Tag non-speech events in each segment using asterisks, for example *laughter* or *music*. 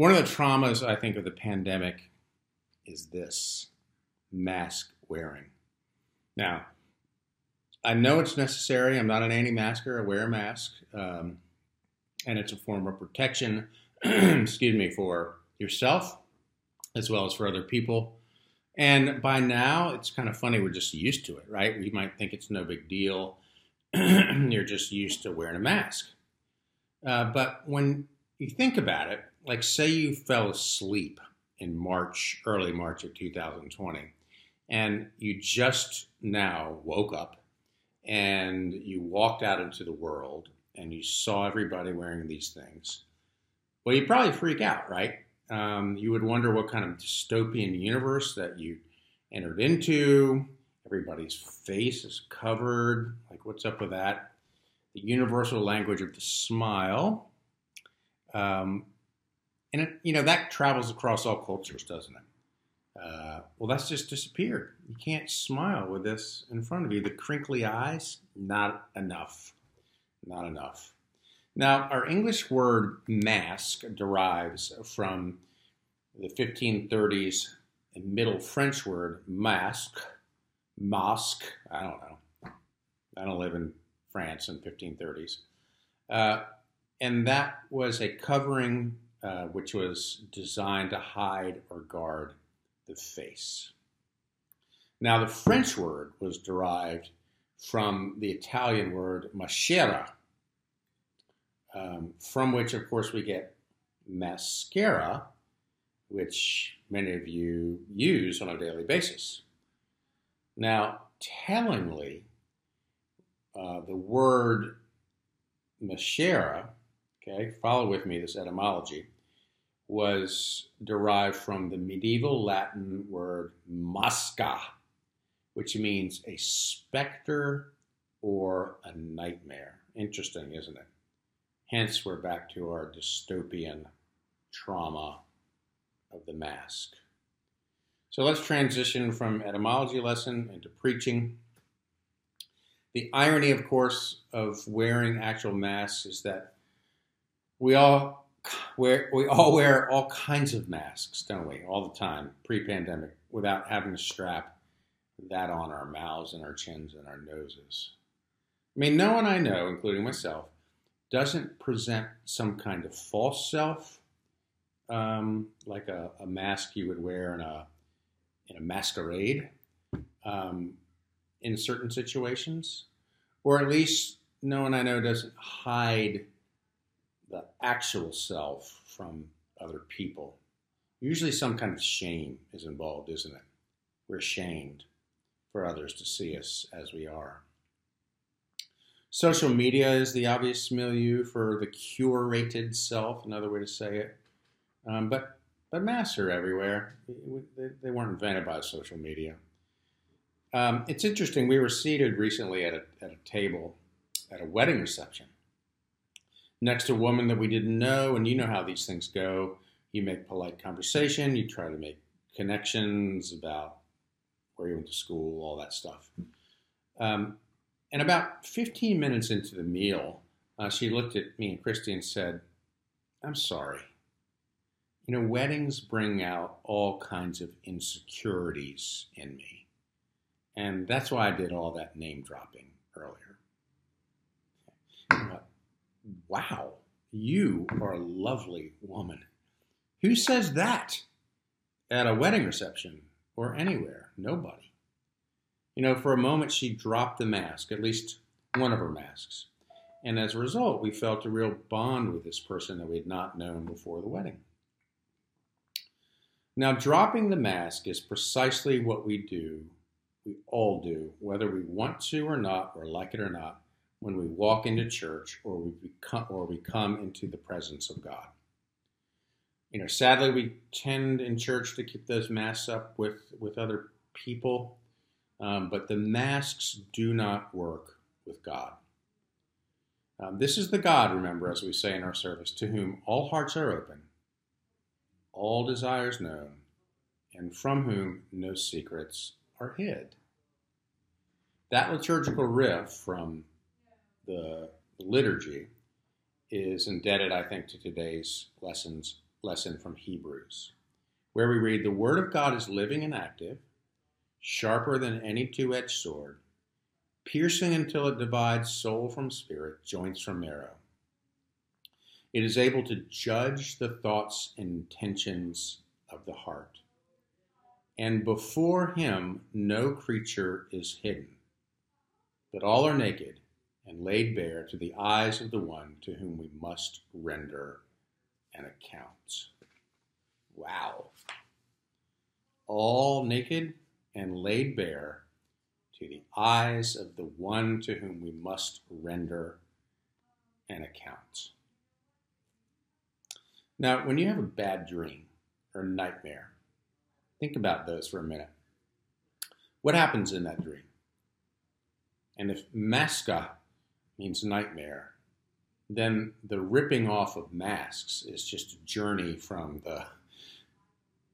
One of the traumas, I think, of the pandemic is this mask wearing. Now, I know it's necessary. I'm not an anti masker. I wear a mask. Um, and it's a form of protection, *clears throat* excuse me, for yourself as well as for other people. And by now, it's kind of funny. We're just used to it, right? We might think it's no big deal. *clears throat* You're just used to wearing a mask. Uh, but when you think about it, like say you fell asleep in March, early March of 2020, and you just now woke up and you walked out into the world and you saw everybody wearing these things, well, you'd probably freak out, right? Um, you would wonder what kind of dystopian universe that you entered into. Everybody's face is covered. Like, what's up with that? The universal language of the smile. Um, and, it, you know, that travels across all cultures, doesn't it? Uh, well, that's just disappeared. You can't smile with this in front of you. The crinkly eyes, not enough. Not enough. Now, our English word mask derives from the 1530s Middle French word masque, masque. I don't know. I don't live in France in 1530s. Uh, and that was a covering uh, which was designed to hide or guard the face. Now, the French word was derived from the Italian word maschera, um, from which, of course, we get mascara, which many of you use on a daily basis. Now, tellingly, uh, the word maschera, okay, follow with me this etymology, was derived from the medieval Latin word masca, which means a specter or a nightmare. Interesting, isn't it? Hence, we're back to our dystopian trauma of the mask. So let's transition from etymology lesson into preaching. The irony, of course, of wearing actual masks is that we all wear we all wear all kinds of masks, don't we? All the time, pre-pandemic, without having to strap that on our mouths and our chins and our noses. I mean, no one I know, including myself, doesn't present some kind of false self, um, like a, a, mask you would wear in a in a masquerade, um, in certain situations, or at least no one I know doesn't hide the actual self from other people. Usually, some kind of shame is involved, isn't it? We're ashamed for others to see us as we are. Social media is the obvious milieu for the curated self, another way to say it. Um, but but masks are everywhere. They, they, weren't invented by social media. Um, it's interesting. We were seated recently at a, at a table at a wedding reception next to a woman that we didn't know, and you know how these things go. You make polite conversation. You try to make connections about where you went to school, all that stuff. Um, and about 15 minutes into the meal, uh, she looked at me and Christy and said, I'm sorry. You know, weddings bring out all kinds of insecurities in me. And that's why I did all that name dropping earlier. Wow, you are a lovely woman. Who says that at a wedding reception or anywhere? Nobody. You know, for a moment, she dropped the mask, at least one of her masks. And as a result, we felt a real bond with this person that we had not known before the wedding. Now, dropping the mask is precisely what we do, we all do, whether we want to or not, or like it or not, when we walk into church or we become, or we come into the presence of God. You know, sadly, we tend in church to keep those masks up with, with other people um, but the masks do not work with God. Um, this is the God, remember, as we say in our service, to whom all hearts are open, all desires known, and from whom no secrets are hid. That liturgical riff from the liturgy is indebted, I think, to today's lesson's lesson from Hebrews, where we read, The Word of God is living and active, sharper than any two edged sword, piercing until it divides soul from spirit, joints from marrow. It is able to judge the thoughts and intentions of the heart. And before him no creature is hidden, but all are naked and laid bare to the eyes of the one to whom we must render an account. Wow. All naked and laid bare to the eyes of the one to whom we must render an account. Now, when you have a bad dream or nightmare, think about those for a minute. What happens in that dream? And if masca means nightmare, then the ripping off of masks is just a journey from the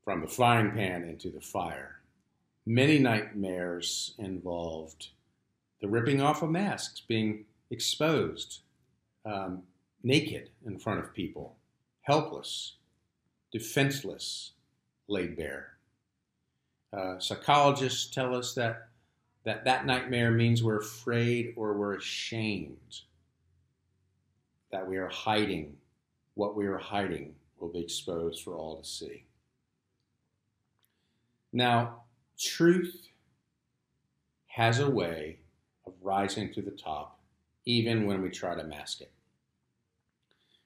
from the frying pan into the fire. Many nightmares involved the ripping off of masks, being exposed, um, naked in front of people, helpless, defenseless, laid bare. Uh, psychologists tell us that, that that nightmare means we're afraid or we're ashamed, that we are hiding. What we are hiding will be exposed for all to see. Now, truth has a way of rising to the top, even when we try to mask it.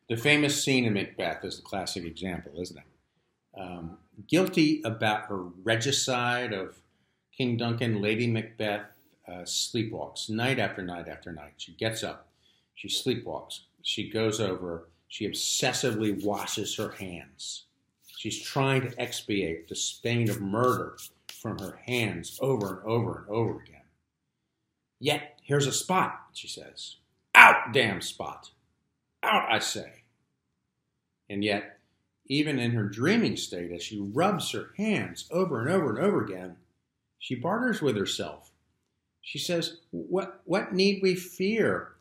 The famous scene in Macbeth is the classic example, isn't it? Um, guilty about her regicide of King Duncan, Lady Macbeth uh, sleepwalks night after night after night. She gets up, she sleepwalks, she goes over, she obsessively washes her hands. She's trying to expiate the stain of murder from her hands over and over and over again. Yet, here's a spot, she says. Out, damn spot! Out, I say. And yet, even in her dreaming state, as she rubs her hands over and over and over again, she barters with herself. She says, What, what need we fear?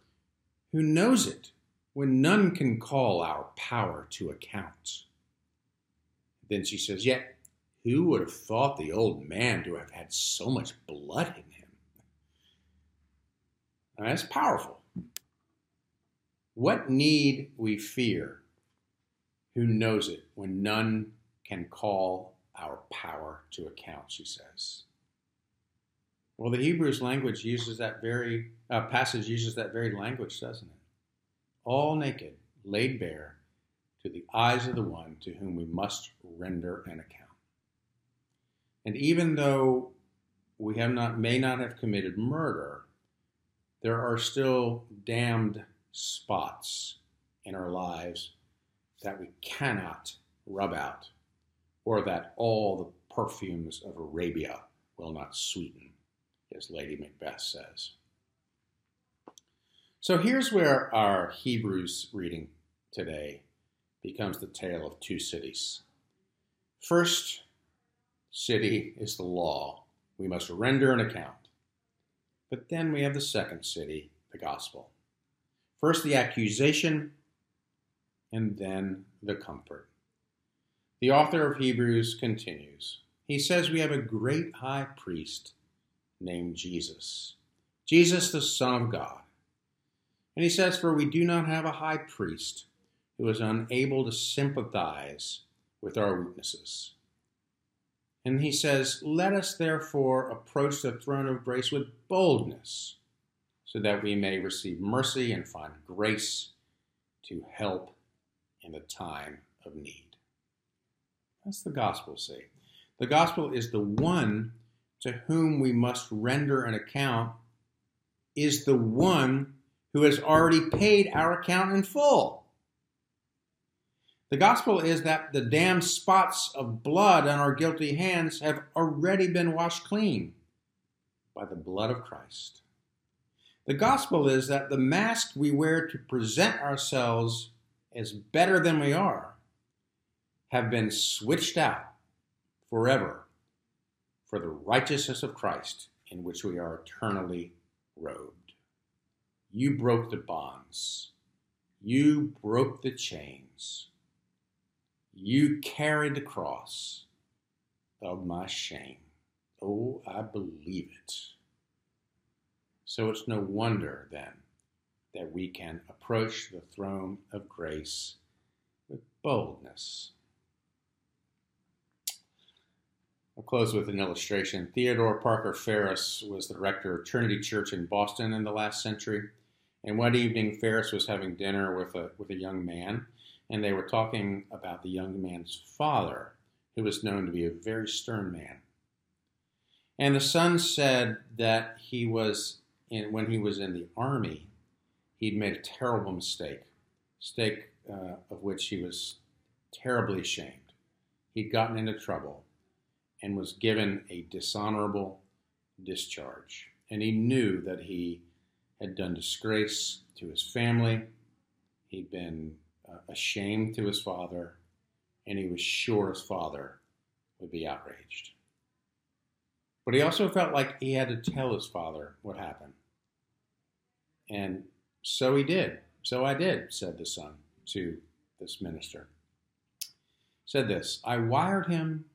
Who knows it when none can call our power to account? Then she says, Yet who would have thought the old man to have had so much blood in him? Now, that's powerful. What need we fear who knows it when none can call our power to account, she says. Well, the Hebrews language uses that very uh, passage uses that very language, doesn't it? All naked, laid bare to the eyes of the one to whom we must render an account. And even though we have not may not have committed murder, there are still damned spots in our lives that we cannot rub out, or that all the perfumes of Arabia will not sweeten, as Lady Macbeth says. So here's where our Hebrews reading today becomes the tale of two cities. First city is the law. We must render an account. But then we have the second city, the gospel. First, the accusation and then the comfort. The author of Hebrews continues. He says we have a great high priest named Jesus, Jesus, the Son of God. And he says, For we do not have a high priest who is unable to sympathize with our weaknesses. And he says, Let us therefore approach the throne of grace with boldness, so that we may receive mercy and find grace to help in the time of need. That's the gospel say. The gospel is the one to whom we must render an account, is the one who has already paid our account in full. The gospel is that the damned spots of blood on our guilty hands have already been washed clean by the blood of Christ. The gospel is that the mask we wear to present ourselves as better than we are have been switched out forever for the righteousness of Christ in which we are eternally robed. You broke the bonds. You broke the chains. You carried the cross of my shame. Oh, I believe it. So it's no wonder then that we can approach the throne of grace with boldness. I'll close with an illustration. Theodore Parker Ferris was the rector of Trinity Church in Boston in the last century. And one evening, Ferris was having dinner with a, with a young man, and they were talking about the young man's father, who was known to be a very stern man. And the son said that he was, in, when he was in the army, he'd made a terrible mistake, mistake uh, of which he was terribly ashamed. He'd gotten into trouble and was given a dishonorable discharge. And he knew that he had done disgrace to his family, he'd been uh, ashamed to his father, and he was sure his father would be outraged. But he also felt like he had to tell his father what happened. And so he did. So I did, said the son to this minister. Said this I wired him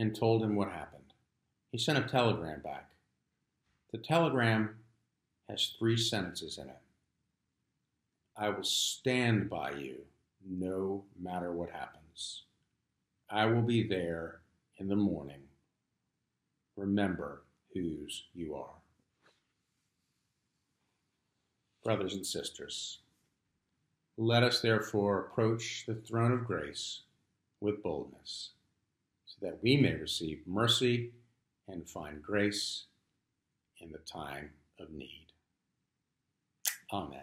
and told him what happened. He sent a telegram back. The telegram has three sentences in it. I will stand by you no matter what happens. I will be there in the morning. Remember whose you are. Brothers and sisters, let us therefore approach the throne of grace with boldness, that we may receive mercy and find grace in the time of need. Amen.